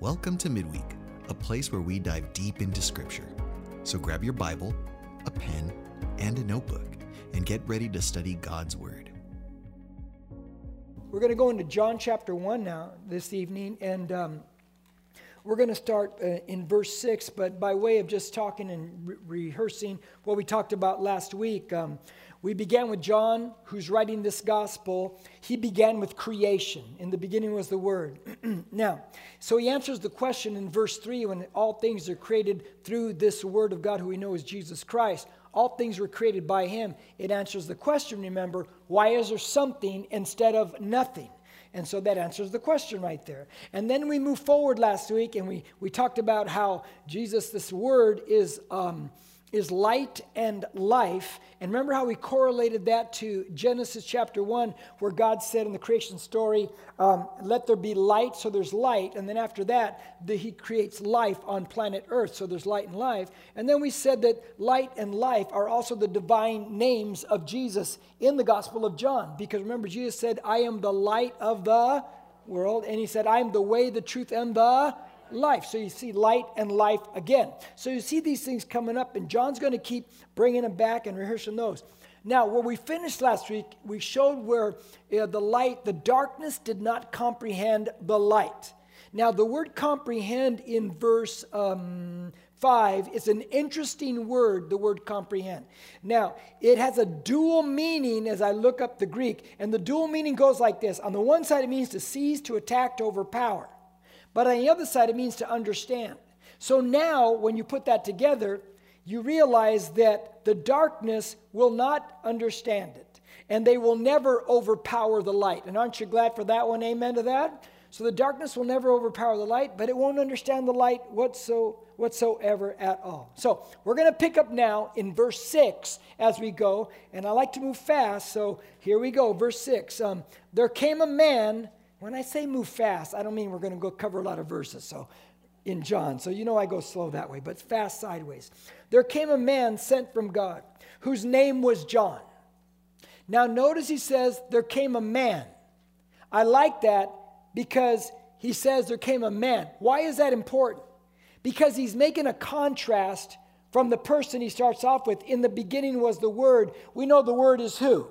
Welcome to Midweek, a place where we dive deep into Scripture. So grab your Bible, a pen, and a notebook, and get ready to study God's Word. We're going to go into John chapter 1 now this evening, and um, we're going to start uh, in verse 6, but by way of just talking and re- rehearsing what we talked about last week, um, we began with John, who's writing this gospel. He began with creation. In the beginning was the Word. now, so he answers the question in verse 3 when all things are created through this Word of God, who we know is Jesus Christ. All things were created by him. It answers the question, remember, why is there something instead of nothing? And so that answers the question right there. And then we move forward last week and we, we talked about how Jesus, this word, is. Um, is light and life. And remember how we correlated that to Genesis chapter 1, where God said in the creation story, um, Let there be light, so there's light. And then after that, the, He creates life on planet Earth, so there's light and life. And then we said that light and life are also the divine names of Jesus in the Gospel of John. Because remember, Jesus said, I am the light of the world. And He said, I am the way, the truth, and the life. So you see light and life again. So you see these things coming up, and John's going to keep bringing them back and rehearsing those. Now, where we finished last week, we showed where uh, the light, the darkness did not comprehend the light. Now, the word comprehend in verse um, 5 is an interesting word, the word comprehend. Now, it has a dual meaning as I look up the Greek, and the dual meaning goes like this On the one side, it means to seize, to attack, to overpower. But on the other side, it means to understand. So now, when you put that together, you realize that the darkness will not understand it, and they will never overpower the light. And aren't you glad for that one? Amen to that? So the darkness will never overpower the light, but it won't understand the light whatso, whatsoever at all. So we're going to pick up now in verse 6 as we go, and I like to move fast, so here we go. Verse 6 um, There came a man when I say move fast, I don't mean we're going to go cover a lot of verses. So in John, so you know I go slow that way, but fast sideways. There came a man sent from God whose name was John. Now notice he says there came a man. I like that because he says there came a man. Why is that important? Because he's making a contrast from the person he starts off with. In the beginning was the Word. We know the Word is who?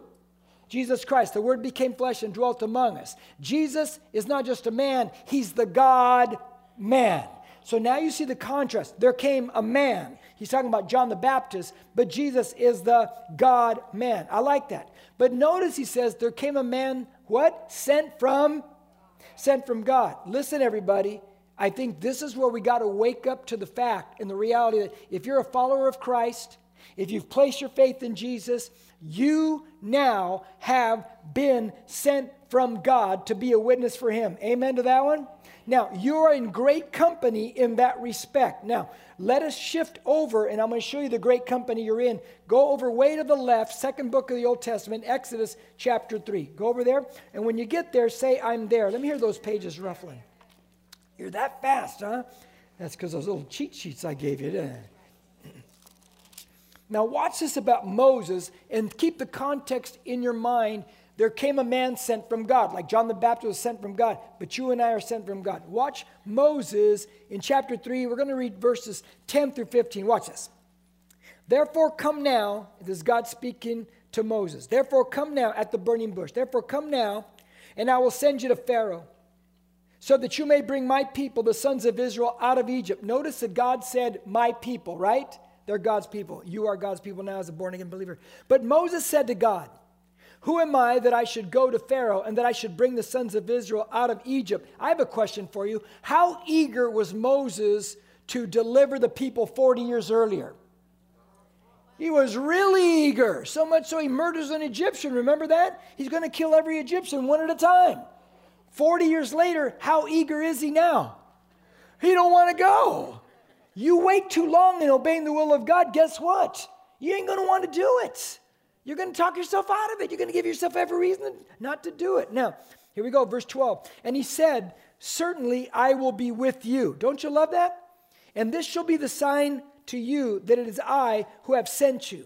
Jesus Christ. The Word became flesh and dwelt among us. Jesus is not just a man, He's the God man. So now you see the contrast. There came a man. He's talking about John the Baptist, but Jesus is the God man. I like that. But notice he says, There came a man, what? Sent from? Sent from God. Listen, everybody. I think this is where we got to wake up to the fact and the reality that if you're a follower of Christ, if you've placed your faith in Jesus, you now have been sent from God to be a witness for Him. Amen to that one? Now, you are in great company in that respect. Now, let us shift over, and I'm going to show you the great company you're in. Go over way to the left, second book of the Old Testament, Exodus chapter 3. Go over there, and when you get there, say, I'm there. Let me hear those pages ruffling. You're that fast, huh? That's because those little cheat sheets I gave you. Now, watch this about Moses and keep the context in your mind. There came a man sent from God, like John the Baptist was sent from God, but you and I are sent from God. Watch Moses in chapter 3. We're going to read verses 10 through 15. Watch this. Therefore, come now, this is God speaking to Moses. Therefore, come now at the burning bush. Therefore, come now, and I will send you to Pharaoh, so that you may bring my people, the sons of Israel, out of Egypt. Notice that God said, My people, right? They're God's people. You are God's people now as a born again believer. But Moses said to God, Who am I that I should go to Pharaoh and that I should bring the sons of Israel out of Egypt? I have a question for you. How eager was Moses to deliver the people 40 years earlier? He was really eager, so much so he murders an Egyptian. Remember that? He's going to kill every Egyptian one at a time. 40 years later, how eager is he now? He don't want to go. You wait too long in obeying the will of God, guess what? You ain't going to want to do it. You're going to talk yourself out of it. You're going to give yourself every reason not to do it. Now, here we go, verse 12. And he said, Certainly I will be with you. Don't you love that? And this shall be the sign to you that it is I who have sent you.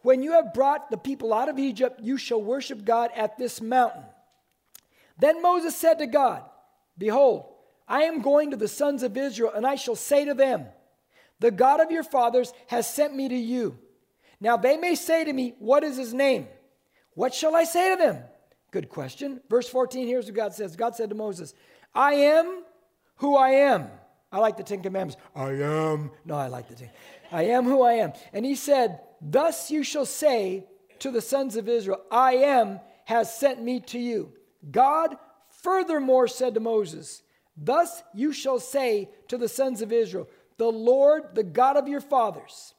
When you have brought the people out of Egypt, you shall worship God at this mountain. Then Moses said to God, Behold, I am going to the sons of Israel, and I shall say to them, The God of your fathers has sent me to you. Now they may say to me, What is his name? What shall I say to them? Good question. Verse 14, here's what God says God said to Moses, I am who I am. I like the Ten Commandments. I am. No, I like the Ten. I am who I am. And he said, Thus you shall say to the sons of Israel, I am has sent me to you. God furthermore said to Moses, Thus you shall say to the sons of Israel, The Lord, the God of your fathers,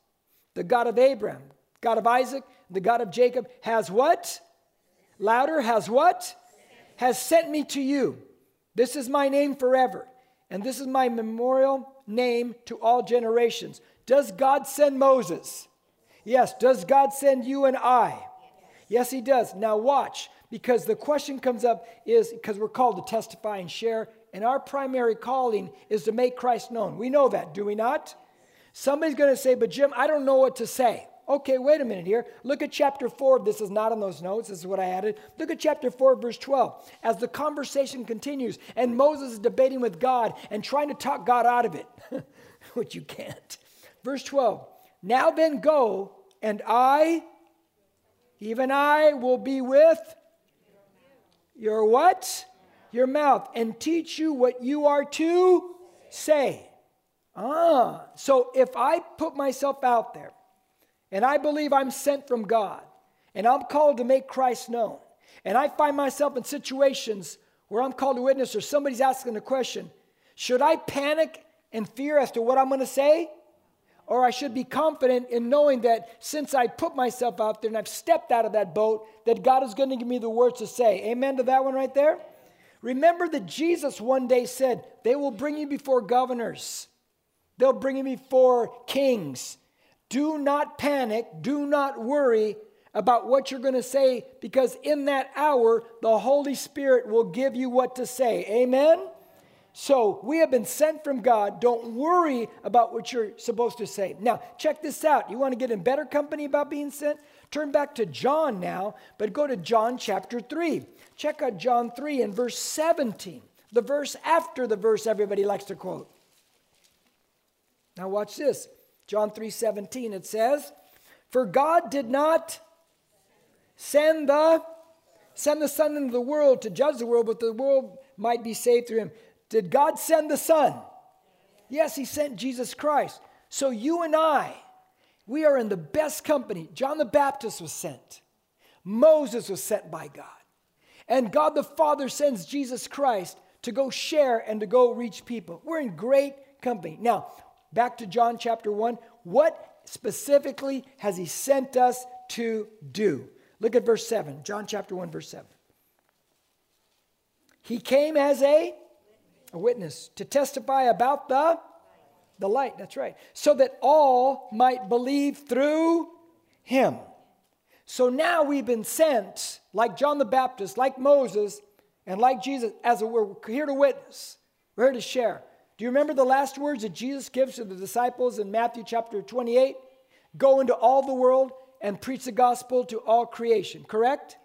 the God of Abraham, God of Isaac, the God of Jacob, has what? Louder, has what? Has sent me to you. This is my name forever, and this is my memorial name to all generations. Does God send Moses? Yes. Does God send you and I? Yes, He does. Now, watch, because the question comes up is because we're called to testify and share, and our primary calling is to make Christ known. We know that, do we not? Somebody's going to say, But Jim, I don't know what to say. Okay, wait a minute here. Look at chapter 4. This is not on those notes. This is what I added. Look at chapter 4, verse 12. As the conversation continues, and Moses is debating with God and trying to talk God out of it, which you can't. Verse 12. Now then go, and I, even I, will be with your what? Your mouth, and teach you what you are to say. Ah, so if I put myself out there and I believe I'm sent from God and I'm called to make Christ known, and I find myself in situations where I'm called to witness or somebody's asking a question, should I panic and fear as to what I'm going to say? Or I should be confident in knowing that since I put myself out there and I've stepped out of that boat, that God is going to give me the words to say. Amen to that one right there? Remember that Jesus one day said, They will bring you before governors, they'll bring you before kings. Do not panic, do not worry about what you're going to say, because in that hour, the Holy Spirit will give you what to say. Amen? So we have been sent from God. Don't worry about what you're supposed to say. Now, check this out. You want to get in better company about being sent? Turn back to John now, but go to John chapter 3. Check out John 3 and verse 17, the verse after the verse everybody likes to quote. Now watch this. John 3 17, it says, For God did not send the send the Son into the world to judge the world, but the world might be saved through him. Did God send the Son? Yes, He sent Jesus Christ. So you and I, we are in the best company. John the Baptist was sent, Moses was sent by God. And God the Father sends Jesus Christ to go share and to go reach people. We're in great company. Now, back to John chapter 1. What specifically has He sent us to do? Look at verse 7, John chapter 1, verse 7. He came as a a witness to testify about the the light that's right so that all might believe through him. So now we've been sent like john the baptist like moses and like jesus as we're here to witness. We're here to share. Do you remember the last words that jesus gives to the disciples in matthew chapter 28 go into all the world and preach the gospel to all creation correct?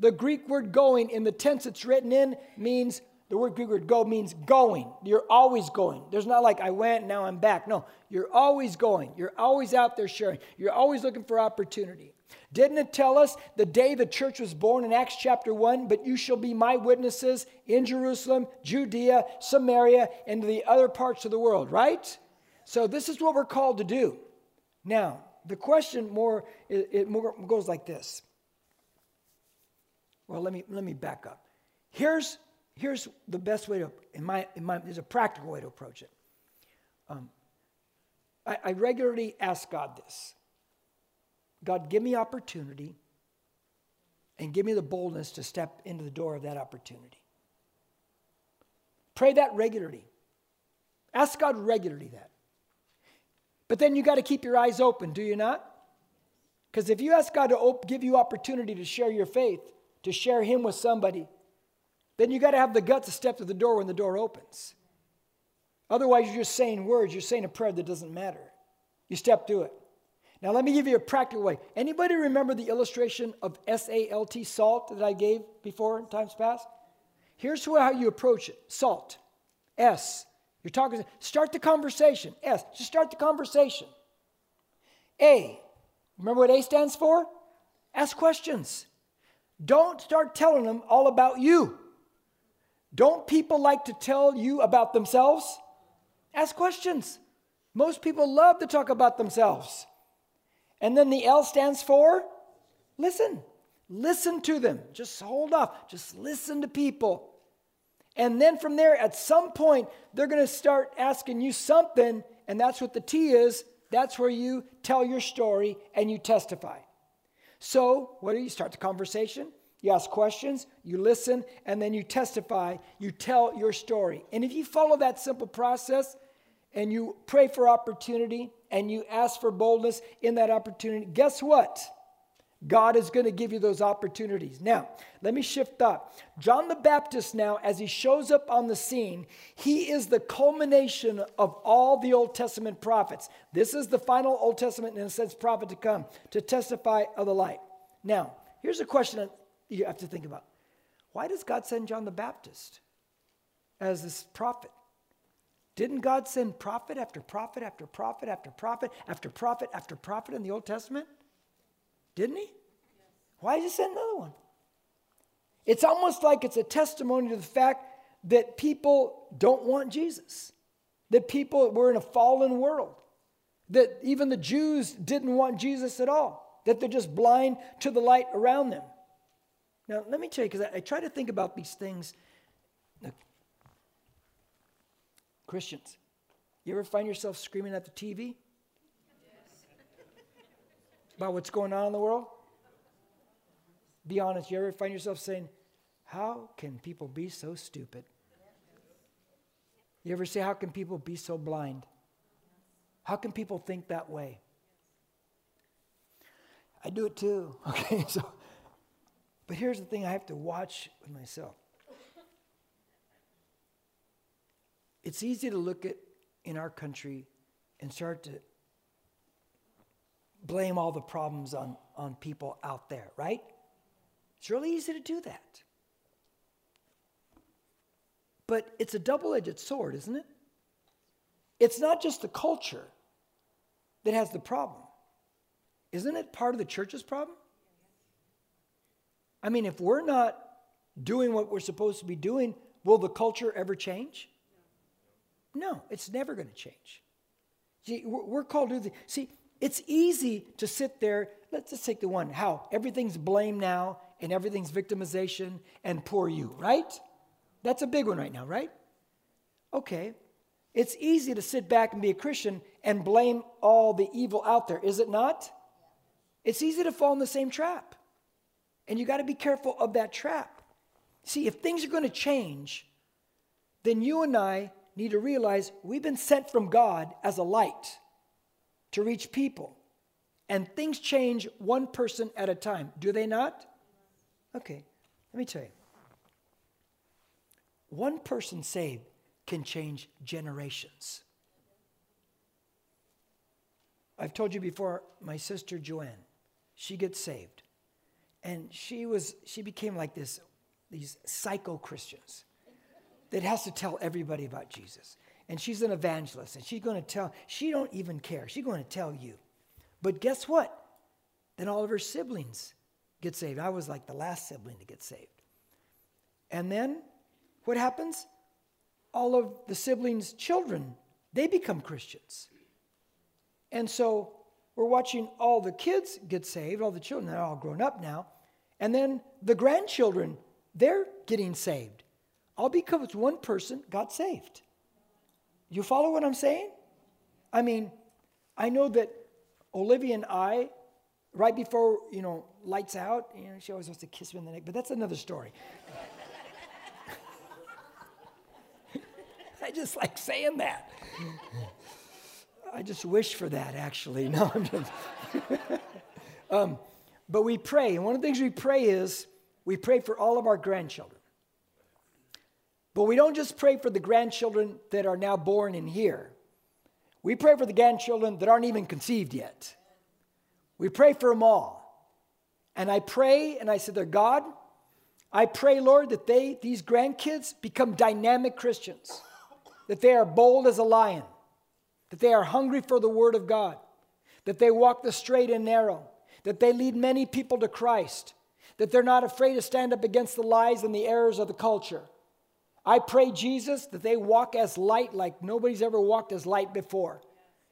The greek word going in the tense it's written in means the word Greek word go means going. You're always going. There's not like I went, now I'm back. No, you're always going. You're always out there sharing. You're always looking for opportunity. Didn't it tell us the day the church was born in Acts chapter 1? But you shall be my witnesses in Jerusalem, Judea, Samaria, and the other parts of the world, right? So this is what we're called to do. Now, the question more it, it more goes like this. Well, let me let me back up. Here's here's the best way to, in my, in my there's a practical way to approach it. Um, I, I regularly ask God this God, give me opportunity and give me the boldness to step into the door of that opportunity. Pray that regularly. Ask God regularly that. But then you got to keep your eyes open, do you not? Because if you ask God to op- give you opportunity to share your faith, to share Him with somebody, then you got to have the guts to step to the door when the door opens. Otherwise, you're just saying words. You're saying a prayer that doesn't matter. You step through it. Now, let me give you a practical way. Anybody remember the illustration of SALT, salt, that I gave before in times past? Here's how you approach it salt. S. You're talking, start the conversation. S. Just start the conversation. A. Remember what A stands for? Ask questions. Don't start telling them all about you. Don't people like to tell you about themselves? Ask questions. Most people love to talk about themselves. And then the L stands for listen. Listen to them. Just hold off. Just listen to people. And then from there, at some point, they're going to start asking you something, and that's what the T is. That's where you tell your story and you testify. So, what do you start the conversation? You ask questions, you listen, and then you testify, you tell your story. And if you follow that simple process and you pray for opportunity and you ask for boldness in that opportunity, guess what? God is going to give you those opportunities. Now, let me shift up. John the Baptist, now, as he shows up on the scene, he is the culmination of all the Old Testament prophets. This is the final Old Testament, in a sense, prophet to come to testify of the light. Now, here's a question you have to think about why does God send John the Baptist as this prophet? Didn't God send prophet after prophet after prophet after prophet after prophet after prophet in the Old Testament? Didn't he? Why did he send another one? It's almost like it's a testimony to the fact that people don't want Jesus, that people were in a fallen world, that even the Jews didn't want Jesus at all, that they're just blind to the light around them. Now, let me tell you, because I, I, try to think about these things. Look, Christians, you ever find yourself screaming at the TV about what's going on in the world? Be honest, you ever find yourself saying, How can people be so stupid? You ever say, How can people be so blind? How can people think that way? I do it too. Okay, so but here's the thing I have to watch with myself. It's easy to look at in our country and start to blame all the problems on, on people out there, right? It's really easy to do that. But it's a double edged sword, isn't it? It's not just the culture that has the problem. Isn't it part of the church's problem? I mean, if we're not doing what we're supposed to be doing, will the culture ever change? No, it's never going to change. See, we're called to the, see, it's easy to sit there. Let's just take the one how everything's blame now and everything's victimization and poor you, right? That's a big one right now, right? Okay. It's easy to sit back and be a Christian and blame all the evil out there, is it not? It's easy to fall in the same trap. And you got to be careful of that trap. See, if things are going to change, then you and I need to realize we've been sent from God as a light to reach people. And things change one person at a time. Do they not? Okay, let me tell you. One person saved can change generations. I've told you before, my sister Joanne, she gets saved and she was she became like this these psycho christians that has to tell everybody about jesus. And she's an evangelist and she's going to tell she don't even care. She's going to tell you. But guess what? Then all of her siblings get saved. I was like the last sibling to get saved. And then what happens? All of the siblings children they become christians. And so we're watching all the kids get saved, all the children, they're all grown up now. And then the grandchildren, they're getting saved. All because one person got saved. You follow what I'm saying? I mean, I know that Olivia and I, right before, you know, lights out, you know, she always wants to kiss me in the neck, but that's another story. I just like saying that. I just wish for that, actually. No, I'm just. um, but we pray, and one of the things we pray is we pray for all of our grandchildren. But we don't just pray for the grandchildren that are now born in here. We pray for the grandchildren that aren't even conceived yet. We pray for them all. And I pray, and I said, "They're God, I pray, Lord, that they, these grandkids, become dynamic Christians that they are bold as a lion, that they are hungry for the word of God, that they walk the straight and narrow, that they lead many people to Christ, that they're not afraid to stand up against the lies and the errors of the culture. I pray, Jesus, that they walk as light like nobody's ever walked as light before.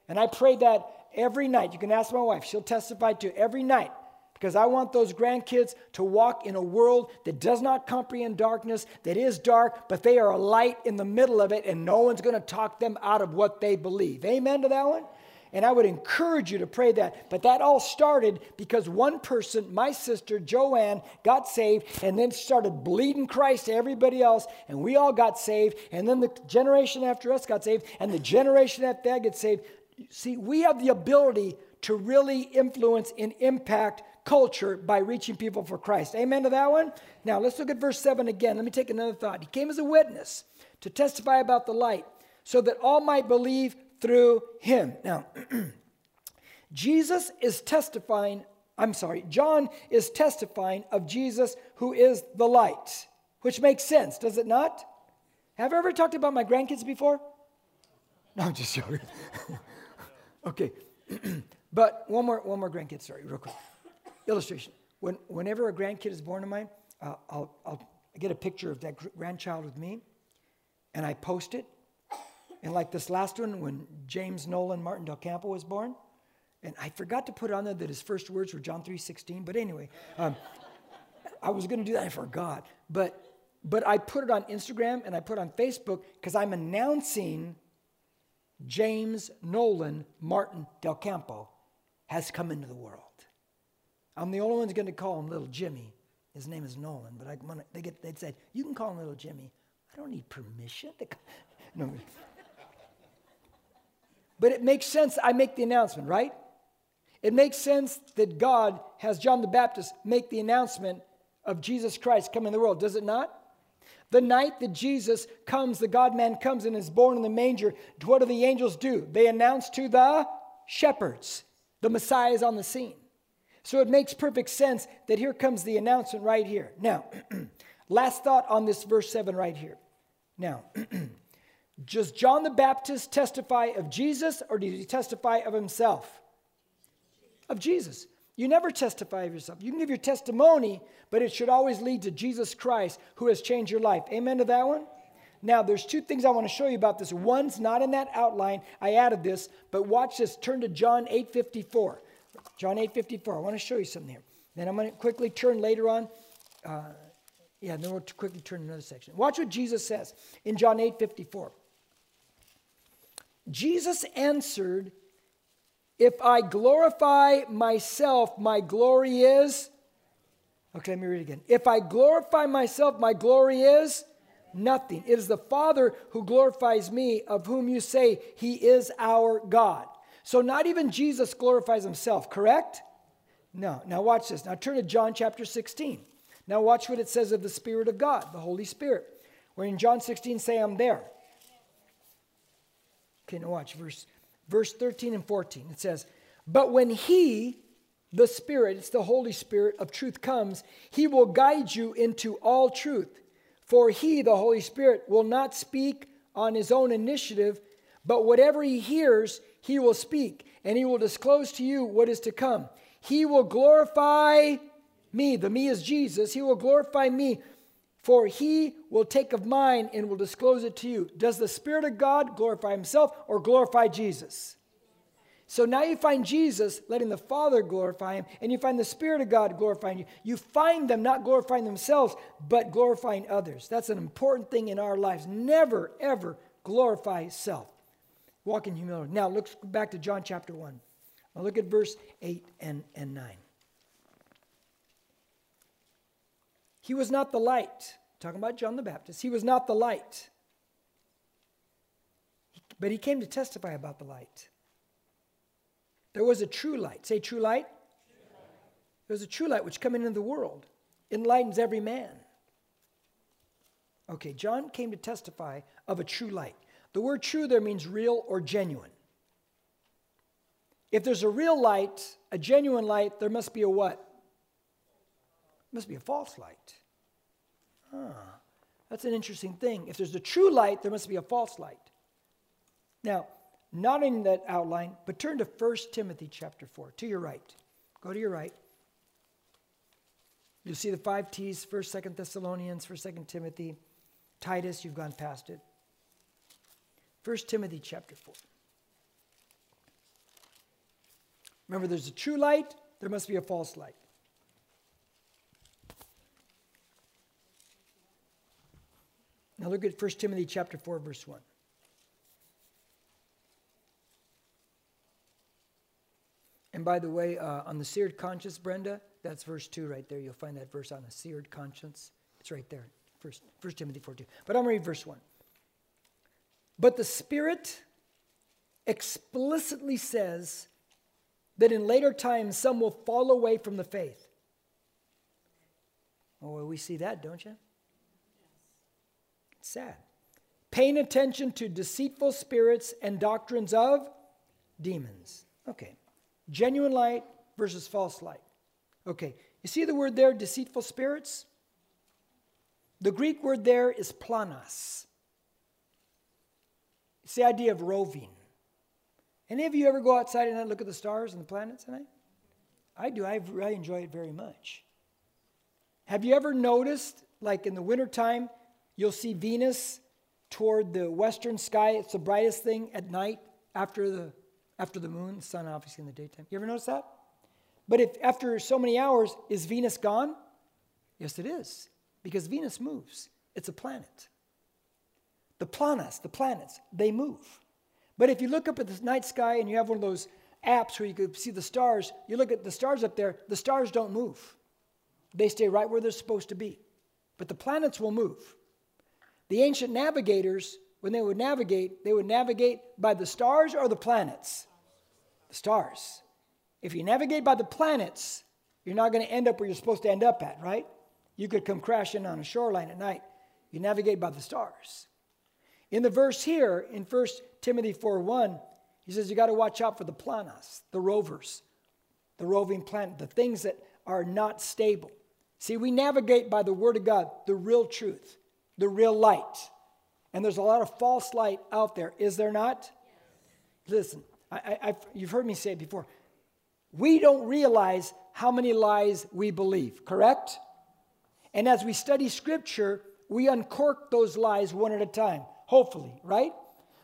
And I pray that every night. You can ask my wife, she'll testify to every night because I want those grandkids to walk in a world that does not comprehend darkness, that is dark, but they are a light in the middle of it, and no one's going to talk them out of what they believe. Amen to that one? And I would encourage you to pray that. But that all started because one person, my sister Joanne, got saved and then started bleeding Christ to everybody else. And we all got saved. And then the generation after us got saved. And the generation after that got saved. See, we have the ability to really influence and impact culture by reaching people for Christ. Amen to that one? Now, let's look at verse 7 again. Let me take another thought. He came as a witness to testify about the light so that all might believe through him. Now, Jesus is testifying, I'm sorry, John is testifying of Jesus who is the light, which makes sense, does it not? Have I ever talked about my grandkids before? No, I'm just joking. okay. but one more, one more grandkid story, real quick. Illustration. When, whenever a grandkid is born of mine, uh, I'll, I'll get a picture of that grandchild with me, and I post it, and like this last one, when James Nolan Martin Del Campo was born, and I forgot to put on there that his first words were John 3.16, but anyway, um, I was going to do that, I forgot. But, but I put it on Instagram and I put on Facebook because I'm announcing James Nolan Martin Del Campo has come into the world. I'm the only one who's going to call him Little Jimmy. His name is Nolan, but I, they get, they'd say, You can call him Little Jimmy. I don't need permission. To no. But it makes sense. I make the announcement, right? It makes sense that God has John the Baptist make the announcement of Jesus Christ coming in the world, does it not? The night that Jesus comes, the God man comes and is born in the manger, what do the angels do? They announce to the shepherds the Messiah is on the scene. So it makes perfect sense that here comes the announcement right here. Now, last thought on this verse 7 right here. Now, Does John the Baptist testify of Jesus or did he testify of himself? Of Jesus. You never testify of yourself. You can give your testimony, but it should always lead to Jesus Christ who has changed your life. Amen to that one? Now, there's two things I want to show you about this. One's not in that outline. I added this, but watch this. Turn to John 8:54. John 8:54. I want to show you something here. Then I'm going to quickly turn later on. Uh, yeah, then we'll quickly turn another section. Watch what Jesus says in John 8:54. Jesus answered, If I glorify myself, my glory is. Okay, let me read it again. If I glorify myself, my glory is nothing. It is the Father who glorifies me, of whom you say he is our God. So not even Jesus glorifies himself, correct? No. Now watch this. Now turn to John chapter 16. Now watch what it says of the Spirit of God, the Holy Spirit. Where in John 16 say, I'm there. Okay, now watch verse, verse 13 and 14. It says, But when he, the Spirit, it's the Holy Spirit of truth, comes, he will guide you into all truth. For he, the Holy Spirit, will not speak on his own initiative, but whatever he hears, he will speak, and he will disclose to you what is to come. He will glorify me. The me is Jesus. He will glorify me for he will take of mine and will disclose it to you. Does the Spirit of God glorify himself or glorify Jesus? So now you find Jesus letting the Father glorify him, and you find the Spirit of God glorifying you. You find them not glorifying themselves, but glorifying others. That's an important thing in our lives. Never, ever glorify self. Walk in humility. Now, look back to John chapter 1. Now look at verse 8 and, and 9. He was not the light. Talking about John the Baptist. He was not the light. But he came to testify about the light. There was a true light. Say true light. There was a true light which coming into the world enlightens every man. Okay, John came to testify of a true light. The word true there means real or genuine. If there's a real light, a genuine light, there must be a what? must be a false light. Ah, that's an interesting thing. If there's a true light, there must be a false light. Now, not in that outline, but turn to 1 Timothy chapter 4, to your right. Go to your right. You'll see the five T's 1st, 2nd Thessalonians, 1st, 2nd Timothy, Titus, you've gone past it. 1 Timothy chapter 4. Remember, there's a true light, there must be a false light. Now look at 1 Timothy chapter 4, verse 1. And by the way, uh, on the seared conscience, Brenda, that's verse 2 right there. You'll find that verse on the seared conscience. It's right there, First, First Timothy 4 2. But I'm going to read verse 1. But the Spirit explicitly says that in later times some will fall away from the faith. Oh, we see that, don't you? It's sad. Paying attention to deceitful spirits and doctrines of demons. Okay. Genuine light versus false light. Okay. You see the word there, deceitful spirits? The Greek word there is planos. It's the idea of roving. Any of you ever go outside and look at the stars and the planets tonight? I do. I, I enjoy it very much. Have you ever noticed, like in the wintertime, you'll see Venus toward the western sky? It's the brightest thing at night after the, after the moon, the sun obviously in the daytime. You ever notice that? But if after so many hours, is Venus gone? Yes, it is, because Venus moves. It's a planet. The planets, the planets, they move. But if you look up at the night sky and you have one of those apps where you can see the stars, you look at the stars up there, the stars don't move. They stay right where they're supposed to be. But the planets will move. The ancient navigators, when they would navigate, they would navigate by the stars or the planets? The stars. If you navigate by the planets, you're not going to end up where you're supposed to end up at, right? You could come crashing on a shoreline at night. You navigate by the stars. In the verse here, in 1 Timothy 4 1, he says you got to watch out for the planos, the rovers, the roving planet, the things that are not stable. See, we navigate by the Word of God, the real truth, the real light. And there's a lot of false light out there, is there not? Yes. Listen, I, I, you've heard me say it before. We don't realize how many lies we believe, correct? And as we study Scripture, we uncork those lies one at a time hopefully, right?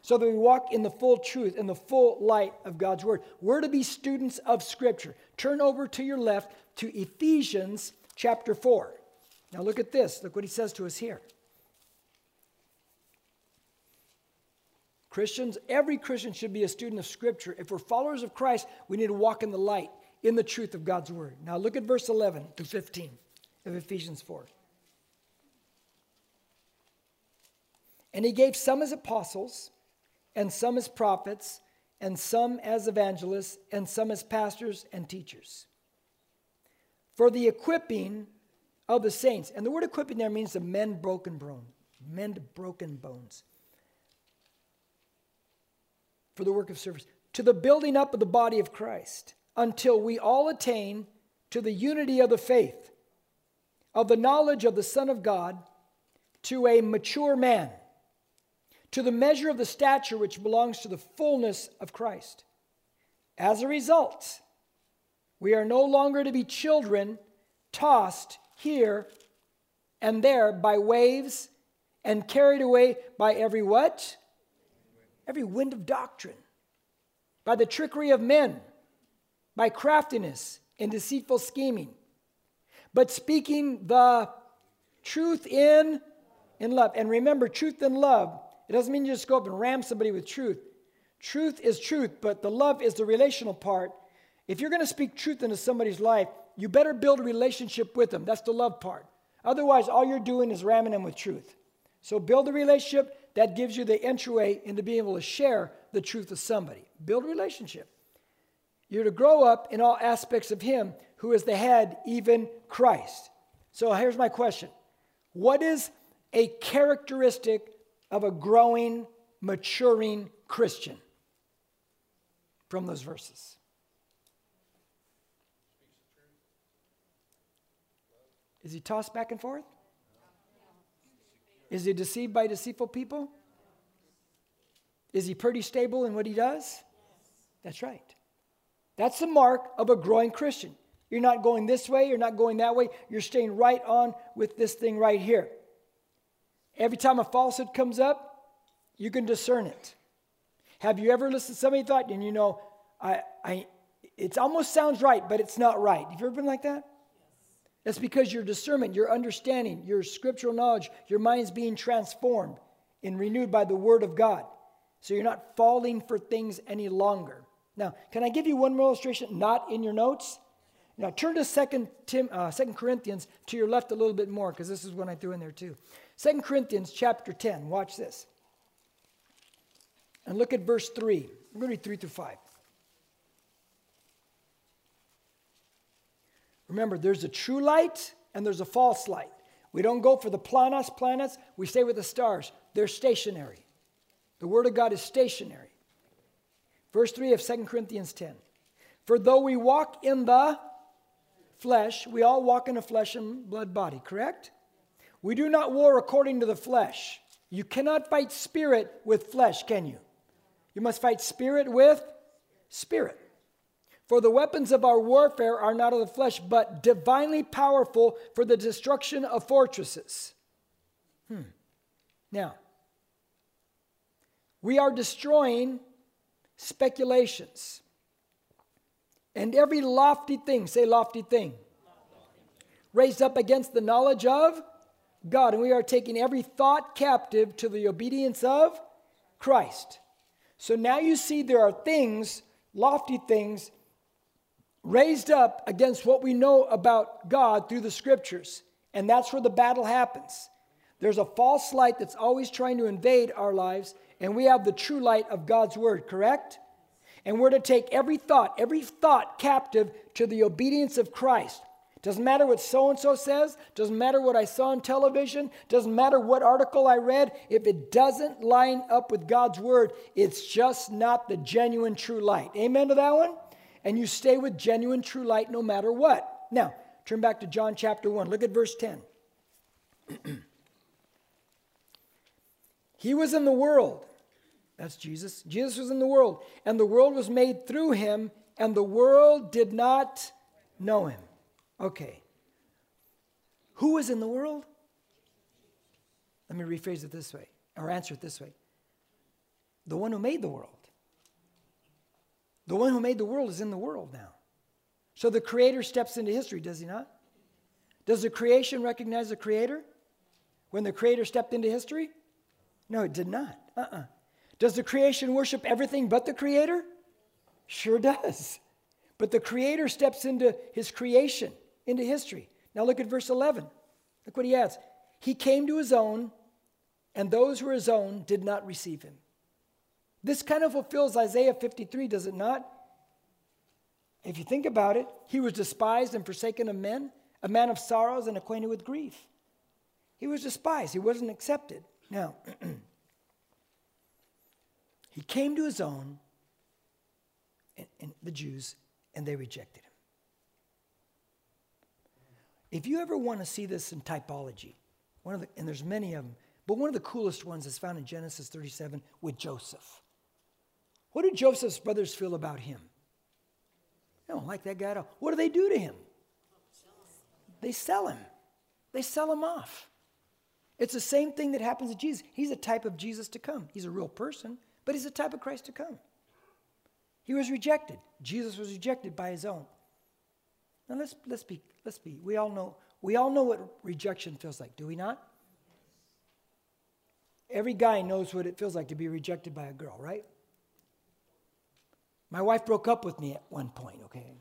So that we walk in the full truth, in the full light of God's word. We're to be students of Scripture. Turn over to your left to Ephesians chapter 4. Now look at this. Look what he says to us here. Christians, every Christian should be a student of Scripture. If we're followers of Christ, we need to walk in the light, in the truth of God's Word. Now look at verse 11 to 15 of Ephesians 4. And he gave some as apostles, and some as prophets, and some as evangelists, and some as pastors and teachers. For the equipping of the saints. And the word equipping there means to mend broken bone, mend broken bones. For the work of service. To the building up of the body of Christ, until we all attain to the unity of the faith, of the knowledge of the Son of God, to a mature man to the measure of the stature which belongs to the fullness of Christ. As a result, we are no longer to be children tossed here and there by waves and carried away by every what? Every wind of doctrine, by the trickery of men, by craftiness and deceitful scheming, but speaking the truth in in love. And remember, truth and love it doesn't mean you just go up and ram somebody with truth. Truth is truth, but the love is the relational part. If you're going to speak truth into somebody's life, you better build a relationship with them. That's the love part. Otherwise, all you're doing is ramming them with truth. So build a relationship that gives you the entryway into being able to share the truth with somebody. Build a relationship. You're to grow up in all aspects of Him who is the head, even Christ. So here's my question What is a characteristic of a growing, maturing Christian from those verses. Is he tossed back and forth? Is he deceived by deceitful people? Is he pretty stable in what he does? That's right. That's the mark of a growing Christian. You're not going this way, you're not going that way, you're staying right on with this thing right here. Every time a falsehood comes up, you can discern it. Have you ever listened to somebody thought, and you know, I, I, it almost sounds right, but it's not right. Have you ever been like that? That's because your discernment, your understanding, your scriptural knowledge, your mind's being transformed and renewed by the word of God. So you're not falling for things any longer. Now, can I give you one more illustration not in your notes? Now turn to 2, Tim, uh, 2 Corinthians to your left a little bit more because this is one I threw in there too. 2 Corinthians chapter 10. Watch this. And look at verse 3. We're going to read 3 through 5. Remember, there's a true light and there's a false light. We don't go for the planos planets, we stay with the stars. They're stationary. The Word of God is stationary. Verse 3 of 2 Corinthians 10. For though we walk in the flesh, we all walk in a flesh and blood body, correct? We do not war according to the flesh. You cannot fight spirit with flesh, can you? You must fight spirit with spirit. For the weapons of our warfare are not of the flesh, but divinely powerful for the destruction of fortresses. Hmm. Now, we are destroying speculations and every lofty thing, say lofty thing, raised up against the knowledge of God. And we are taking every thought captive to the obedience of Christ. So now you see there are things, lofty things, raised up against what we know about God through the scriptures. And that's where the battle happens. There's a false light that's always trying to invade our lives, and we have the true light of God's word, correct? And we're to take every thought, every thought captive to the obedience of Christ. Doesn't matter what so and so says, doesn't matter what I saw on television, doesn't matter what article I read. If it doesn't line up with God's word, it's just not the genuine true light. Amen to that one? and you stay with genuine true light no matter what. Now, turn back to John chapter 1. Look at verse 10. he was in the world. That's Jesus. Jesus was in the world, and the world was made through him, and the world did not know him. Okay. Who is in the world? Let me rephrase it this way, or answer it this way. The one who made the world. The one who made the world is in the world now. So the creator steps into history, does he not? Does the creation recognize the creator when the creator stepped into history? No, it did not. Uh-uh. Does the creation worship everything but the creator? Sure does. But the creator steps into his creation, into history. Now look at verse 11. Look what he adds. He came to his own, and those who were his own did not receive him. This kind of fulfills Isaiah 53, does it not? If you think about it, he was despised and forsaken of men, a man of sorrows and acquainted with grief. He was despised, he wasn't accepted. Now, he came to his own, and, and, the Jews, and they rejected him. If you ever want to see this in typology, one of the, and there's many of them, but one of the coolest ones is found in Genesis 37 with Joseph. What do Joseph's brothers feel about him? They don't like that guy at all. What do they do to him? They sell him. They sell him off. It's the same thing that happens to Jesus. He's a type of Jesus to come. He's a real person, but he's a type of Christ to come. He was rejected. Jesus was rejected by his own. Now let's let's be let's be. We all know we all know what rejection feels like, do we not? Every guy knows what it feels like to be rejected by a girl, right? My wife broke up with me at one point, okay?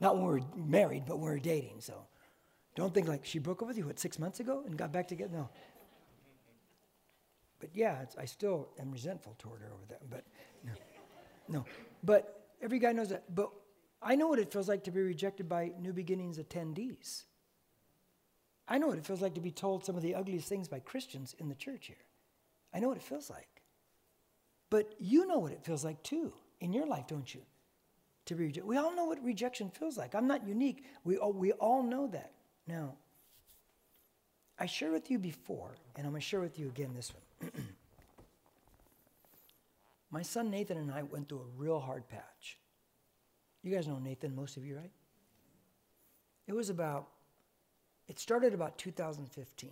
Not when we were married, but when we were dating, so don't think like she broke up with you, what, six months ago and got back together? No. But yeah, I still am resentful toward her over that, but no. No. But every guy knows that. But I know what it feels like to be rejected by New Beginnings attendees. I know what it feels like to be told some of the ugliest things by Christians in the church here. I know what it feels like. But you know what it feels like too in your life, don't you? To be rejected. We all know what rejection feels like. I'm not unique. We all, we all know that. Now, I shared with you before, and I'm going to share with you again this one. My son Nathan and I went through a real hard patch. You guys know Nathan, most of you, right? It was about, it started about 2015.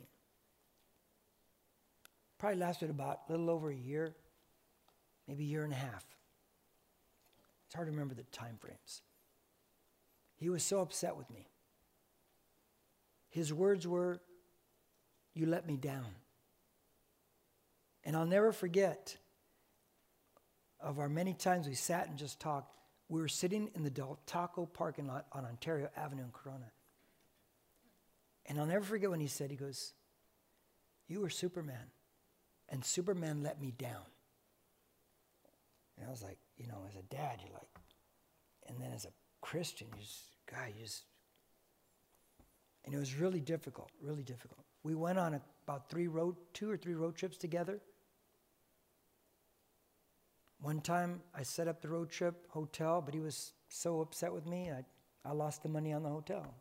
Probably lasted about a little over a year, maybe a year and a half. It's hard to remember the time frames. He was so upset with me. His words were, You let me down. And I'll never forget of our many times we sat and just talked. We were sitting in the Del Taco parking lot on Ontario Avenue in Corona. And I'll never forget when he said, he goes, You were Superman, and Superman let me down. And I was like, you know, as a dad, you're like, and then as a Christian, you just, God, you just, and it was really difficult, really difficult. We went on a, about three road, two or three road trips together. One time I set up the road trip hotel, but he was so upset with me, I, I lost the money on the hotel.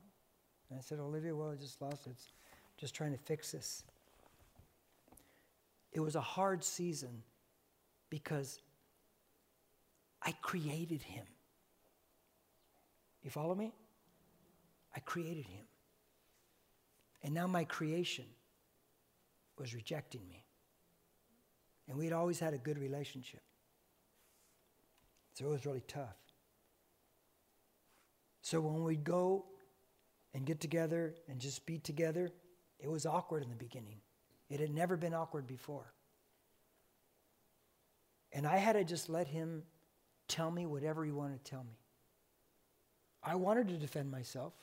And I said, Olivia, well, I just lost it. It's just trying to fix this. It was a hard season because I created him. You follow me? I created him. And now my creation was rejecting me. And we'd always had a good relationship. So it was really tough. So when we'd go and get together and just be together, it was awkward in the beginning. It had never been awkward before. And I had to just let him tell me whatever he wanted to tell me. I wanted to defend myself.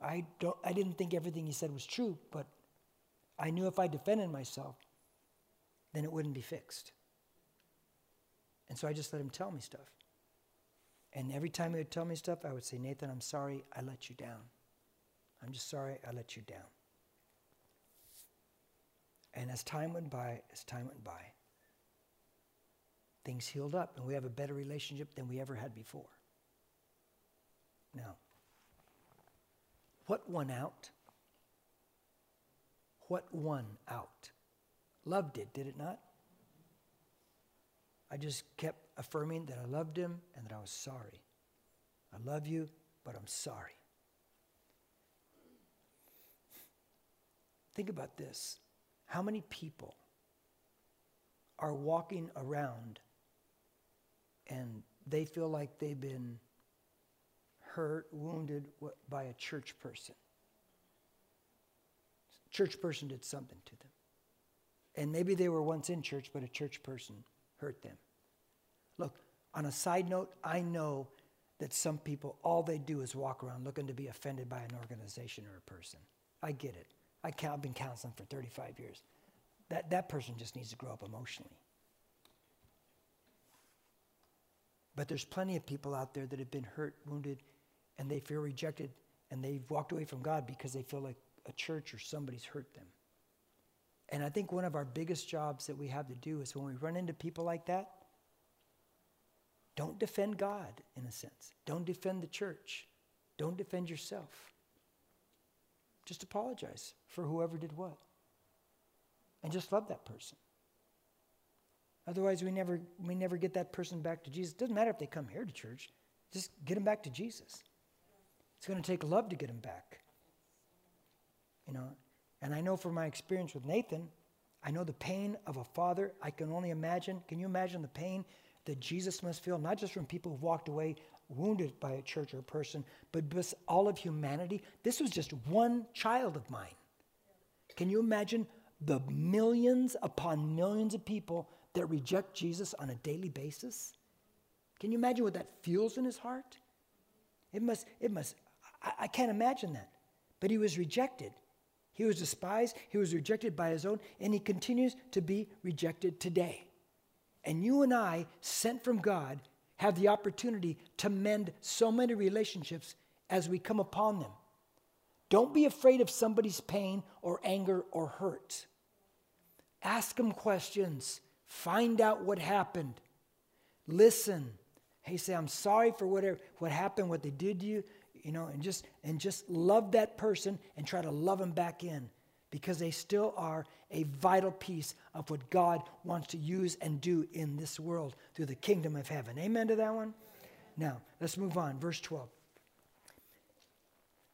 I, don't, I didn't think everything he said was true, but I knew if I defended myself, then it wouldn't be fixed. And so I just let him tell me stuff. And every time he would tell me stuff, I would say, Nathan, I'm sorry I let you down. I'm just sorry I let you down. And as time went by, as time went by, things healed up and we have a better relationship than we ever had before. Now, what won out? What won out? Love did, did it not? I just kept affirming that I loved him and that I was sorry. I love you, but I'm sorry. Think about this. How many people are walking around and they feel like they've been hurt, wounded by a church person? Church person did something to them. And maybe they were once in church, but a church person hurt them. Look, on a side note, I know that some people, all they do is walk around looking to be offended by an organization or a person. I get it. I have been counseling for 35 years. That, that person just needs to grow up emotionally. But there's plenty of people out there that have been hurt, wounded, and they feel rejected, and they've walked away from God because they feel like a church or somebody's hurt them. And I think one of our biggest jobs that we have to do is when we run into people like that, don't defend God, in a sense. Don't defend the church. Don't defend yourself. Just apologize for whoever did what. And just love that person. Otherwise, we never, we never get that person back to Jesus. It doesn't matter if they come here to church, just get them back to Jesus. It's going to take love to get them back. You know, and I know from my experience with Nathan, I know the pain of a father. I can only imagine. Can you imagine the pain that Jesus must feel, not just from people who've walked away wounded by a church or a person, but all of humanity. This was just one child of mine. Can you imagine the millions upon millions of people that reject Jesus on a daily basis? Can you imagine what that feels in his heart? It must, it must, I, I can't imagine that. But he was rejected. He was despised, he was rejected by his own, and he continues to be rejected today. And you and I, sent from God, have the opportunity to mend so many relationships as we come upon them. Don't be afraid of somebody's pain or anger or hurt. Ask them questions. Find out what happened. Listen. Hey, say, I'm sorry for whatever what happened, what they did to you, you know, and just and just love that person and try to love them back in. because they still are a vital piece of what God wants to use and do in this world through the kingdom of heaven. Amen to that one? Now, let's move on. Verse 12.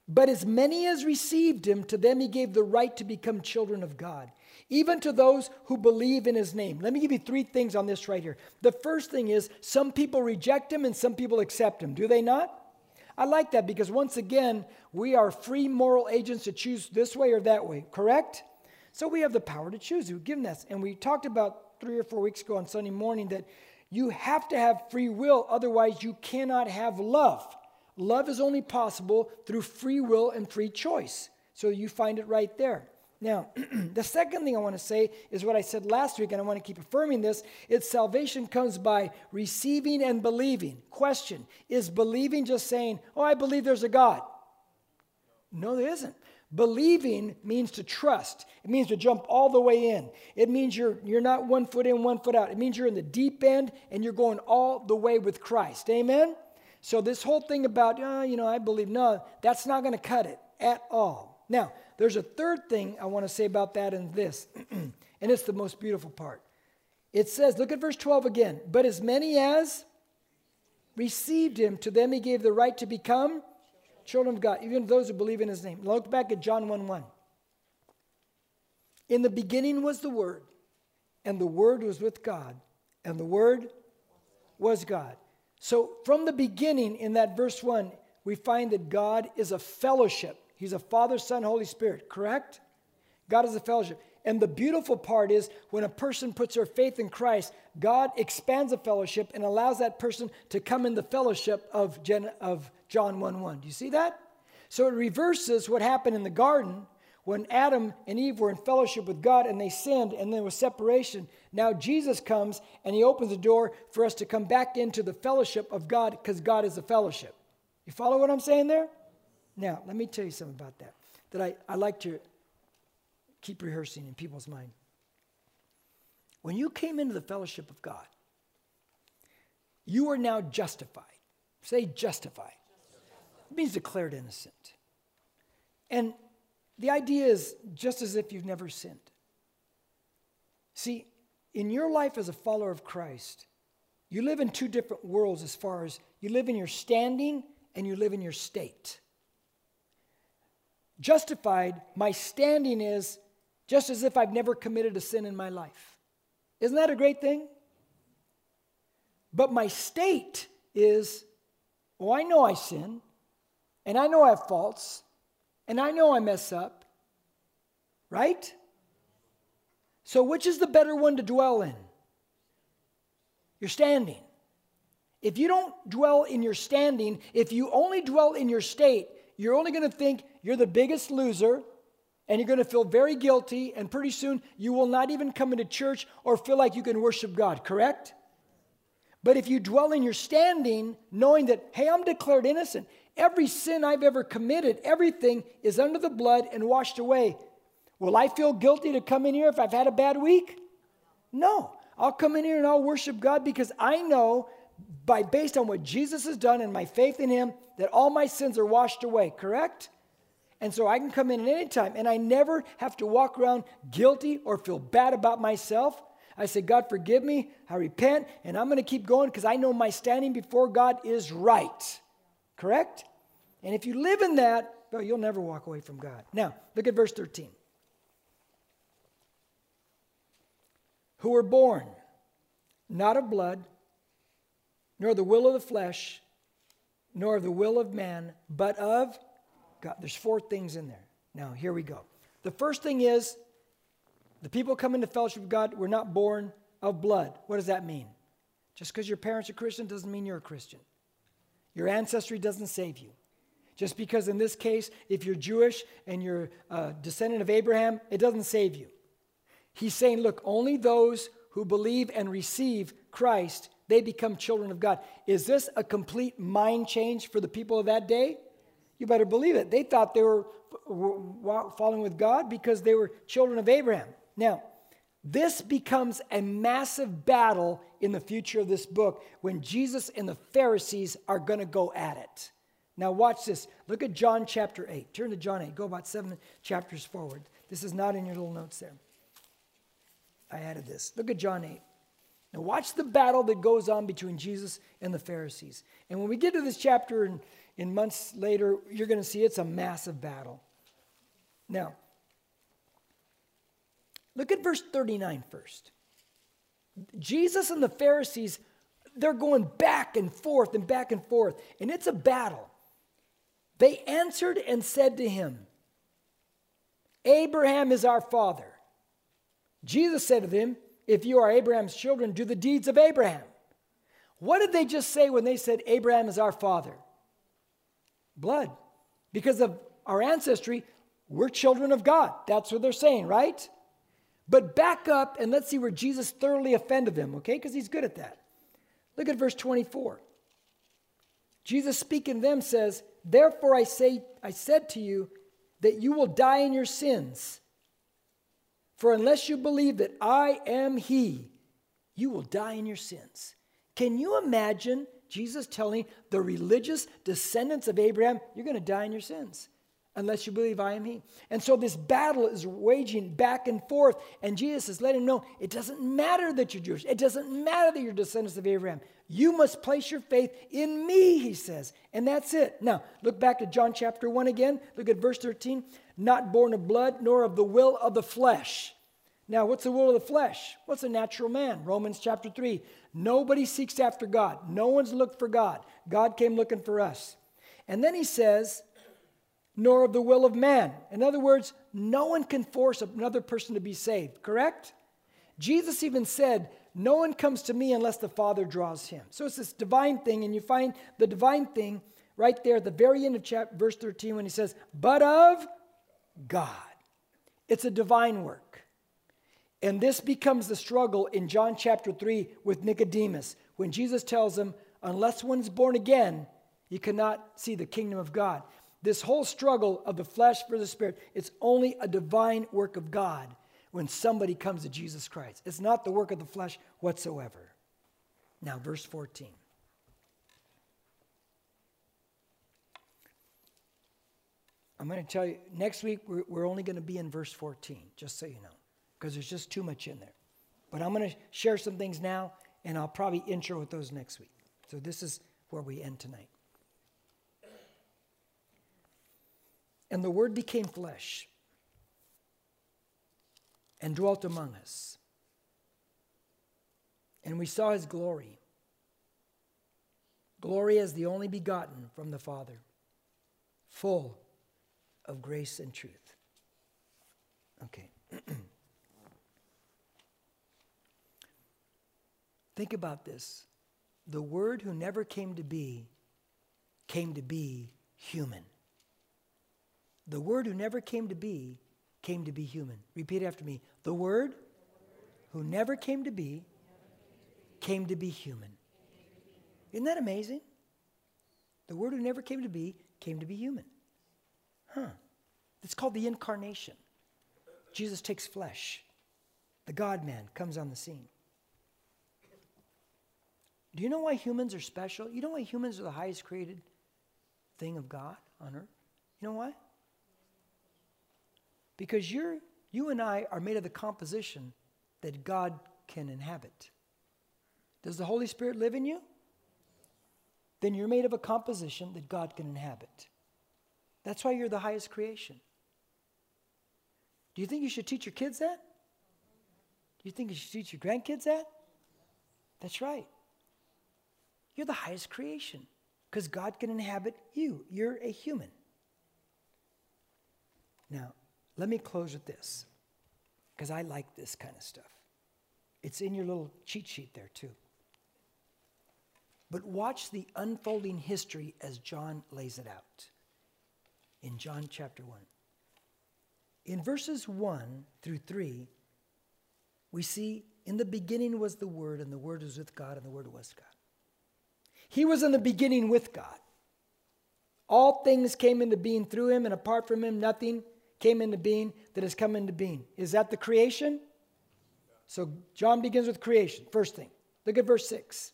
But as many as received him, to them he gave the right to become children of God, even to those who believe in his name. Let me give you three things on this right here. The first thing is some people reject him and some people accept him. Do they not? I like that because once again, we are free moral agents to choose this way or that way, correct? So we have the power to choose. We've given us. And we talked about three or four weeks ago on Sunday morning that you have to have free will, otherwise, you cannot have love. Love is only possible through free will and free choice. So you find it right there. Now, the second thing I want to say is what I said last week, and I want to keep affirming this. It's salvation comes by receiving and believing. Question Is believing just saying, oh, I believe there's a God? No, there isn't. Believing means to trust. It means to jump all the way in. It means you're, you're not one foot in, one foot out. It means you're in the deep end and you're going all the way with Christ. Amen? So, this whole thing about, oh, you know, I believe, no, that's not going to cut it at all. Now, there's a third thing I want to say about that and this, and it's the most beautiful part. It says, look at verse 12 again. But as many as received him, to them he gave the right to become children of God, even those who believe in his name. Look back at John 1 1. In the beginning was the Word, and the Word was with God, and the Word was God. So, from the beginning, in that verse 1, we find that God is a fellowship. He's a Father, Son, Holy Spirit, correct? God is a fellowship. And the beautiful part is when a person puts their faith in Christ, God expands the fellowship and allows that person to come in the fellowship of, Gen- of John 1 1. Do you see that? So it reverses what happened in the garden when Adam and Eve were in fellowship with God and they sinned and there was separation. Now Jesus comes and he opens the door for us to come back into the fellowship of God because God is a fellowship. You follow what I'm saying there? Now, let me tell you something about that that I, I like to keep rehearsing in people's mind. When you came into the fellowship of God, you are now justified. Say justified. It means declared innocent. And the idea is just as if you've never sinned. See, in your life as a follower of Christ, you live in two different worlds as far as you live in your standing and you live in your state. Justified, my standing is just as if I've never committed a sin in my life. Isn't that a great thing? But my state is, oh, I know I sin, and I know I have faults, and I know I mess up, right? So, which is the better one to dwell in? Your standing. If you don't dwell in your standing, if you only dwell in your state, you're only going to think you're the biggest loser and you're going to feel very guilty, and pretty soon you will not even come into church or feel like you can worship God, correct? But if you dwell in your standing, knowing that, hey, I'm declared innocent, every sin I've ever committed, everything is under the blood and washed away. Will I feel guilty to come in here if I've had a bad week? No. I'll come in here and I'll worship God because I know by based on what Jesus has done and my faith in him that all my sins are washed away, correct? And so I can come in at any time and I never have to walk around guilty or feel bad about myself. I say, God, forgive me. I repent and I'm going to keep going because I know my standing before God is right. Correct? And if you live in that, well, you'll never walk away from God. Now, look at verse 13. Who were born not of blood, nor the will of the flesh, nor of the will of man, but of God. There's four things in there. Now, here we go. The first thing is the people come into fellowship with God were not born of blood. What does that mean? Just because your parents are Christian doesn't mean you're a Christian. Your ancestry doesn't save you. Just because in this case, if you're Jewish and you're a descendant of Abraham, it doesn't save you. He's saying, look, only those who believe and receive Christ they become children of God. Is this a complete mind change for the people of that day? You better believe it. They thought they were following with God because they were children of Abraham. Now, this becomes a massive battle in the future of this book when Jesus and the Pharisees are going to go at it. Now, watch this. Look at John chapter 8. Turn to John 8. Go about seven chapters forward. This is not in your little notes there. I added this. Look at John 8. Now, watch the battle that goes on between Jesus and the Pharisees. And when we get to this chapter in, in months later, you're going to see it's a massive battle. Now, look at verse 39 first. Jesus and the Pharisees, they're going back and forth and back and forth, and it's a battle. They answered and said to him, Abraham is our father. Jesus said to them, If you are Abraham's children, do the deeds of Abraham. What did they just say when they said, Abraham is our father? Blood. Because of our ancestry, we're children of God. That's what they're saying, right? But back up and let's see where Jesus thoroughly offended them, okay? Because he's good at that. Look at verse 24. Jesus speaking them says, Therefore I say, I said to you that you will die in your sins. For unless you believe that I am He, you will die in your sins. Can you imagine Jesus telling the religious descendants of Abraham, You're going to die in your sins unless you believe I am He? And so this battle is waging back and forth, and Jesus is letting them know it doesn't matter that you're Jewish, it doesn't matter that you're descendants of Abraham. You must place your faith in me, he says. And that's it. Now, look back to John chapter 1 again. Look at verse 13 not born of blood, nor of the will of the flesh. Now, what's the will of the flesh? What's a natural man? Romans chapter 3. Nobody seeks after God. No one's looked for God. God came looking for us. And then he says, nor of the will of man. In other words, no one can force another person to be saved, correct? Jesus even said, No one comes to me unless the Father draws him. So it's this divine thing, and you find the divine thing right there at the very end of chapter, verse 13 when he says, But of God. It's a divine work. And this becomes the struggle in John chapter 3 with Nicodemus when Jesus tells him, Unless one's born again, you cannot see the kingdom of God. This whole struggle of the flesh for the spirit, it's only a divine work of God when somebody comes to Jesus Christ. It's not the work of the flesh whatsoever. Now, verse 14. I'm going to tell you, next week we're, we're only going to be in verse 14, just so you know, because there's just too much in there. But I'm going to share some things now, and I'll probably intro with those next week. So this is where we end tonight. And the Word became flesh and dwelt among us. And we saw his glory. Glory as the only begotten from the Father, full of grace and truth. Okay. Think about this. The Word who never came to be came to be human. The Word who never came to be came to be human. Repeat after me. The Word who never came to be came to be human. Isn't that amazing? The Word who never came to be came to be human. Huh. It's called the incarnation. Jesus takes flesh. The God man comes on the scene. Do you know why humans are special? You know why humans are the highest created thing of God on earth? You know why? Because you're, you and I are made of the composition that God can inhabit. Does the Holy Spirit live in you? Then you're made of a composition that God can inhabit. That's why you're the highest creation. Do you think you should teach your kids that? Do you think you should teach your grandkids that? That's right. You're the highest creation because God can inhabit you. You're a human. Now, let me close with this because I like this kind of stuff. It's in your little cheat sheet there, too. But watch the unfolding history as John lays it out in John chapter 1. In verses 1 through 3, we see in the beginning was the Word, and the Word was with God, and the Word was God. He was in the beginning with God. All things came into being through him, and apart from him, nothing came into being that has come into being. Is that the creation? So John begins with creation. First thing. Look at verse 6.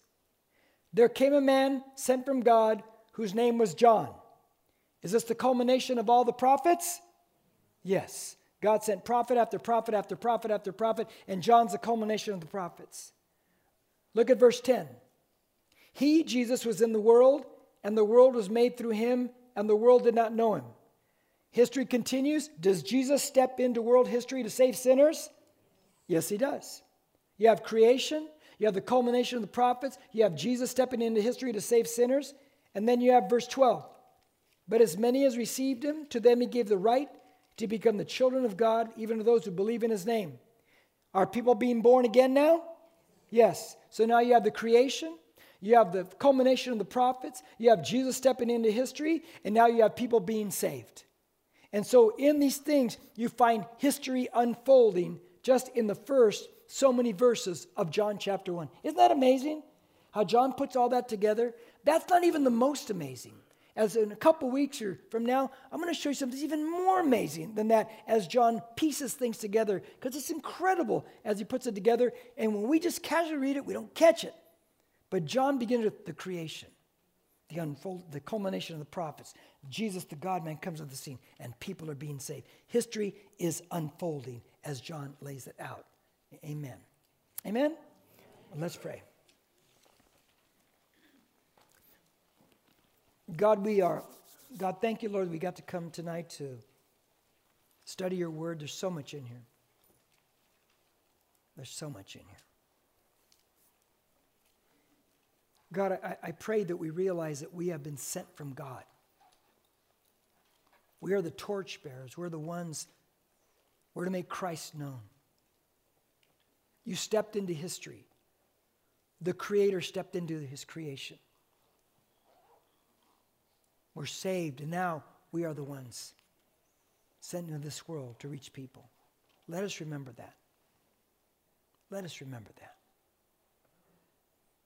There came a man sent from God whose name was John. Is this the culmination of all the prophets? Yes. God sent prophet after prophet after prophet after prophet, and John's the culmination of the prophets. Look at verse 10. He, Jesus, was in the world, and the world was made through him, and the world did not know him. History continues. Does Jesus step into world history to save sinners? Yes, he does. You have creation, you have the culmination of the prophets, you have Jesus stepping into history to save sinners, and then you have verse 12. But as many as received him, to them he gave the right to become the children of God, even to those who believe in his name. Are people being born again now? Yes. So now you have the creation, you have the culmination of the prophets, you have Jesus stepping into history, and now you have people being saved. And so in these things, you find history unfolding just in the first so many verses of John chapter 1. Isn't that amazing? How John puts all that together? That's not even the most amazing. As in a couple weeks or from now, I'm going to show you something even more amazing than that as John pieces things together because it's incredible as he puts it together. And when we just casually read it, we don't catch it. But John begins with the creation, the unfold, the culmination of the prophets. Jesus, the God man, comes on the scene and people are being saved. History is unfolding as John lays it out. Amen. Amen? Let's pray. God, we are, God, thank you, Lord, we got to come tonight to study your word. There's so much in here. There's so much in here. God, I, I pray that we realize that we have been sent from God. We are the torchbearers. We're the ones, we're to make Christ known. You stepped into history. The Creator stepped into His creation. We're saved, and now we are the ones sent into this world to reach people. Let us remember that. Let us remember that.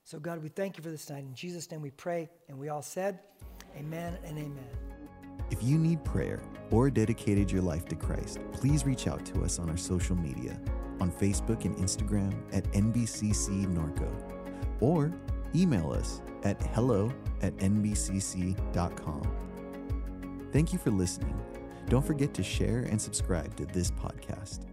So, God, we thank you for this night. In Jesus' name we pray, and we all said, Amen and amen. If you need prayer or dedicated your life to Christ, please reach out to us on our social media on Facebook and Instagram at NBCC Norco or email us at hello at nbcc.com. Thank you for listening. Don't forget to share and subscribe to this podcast.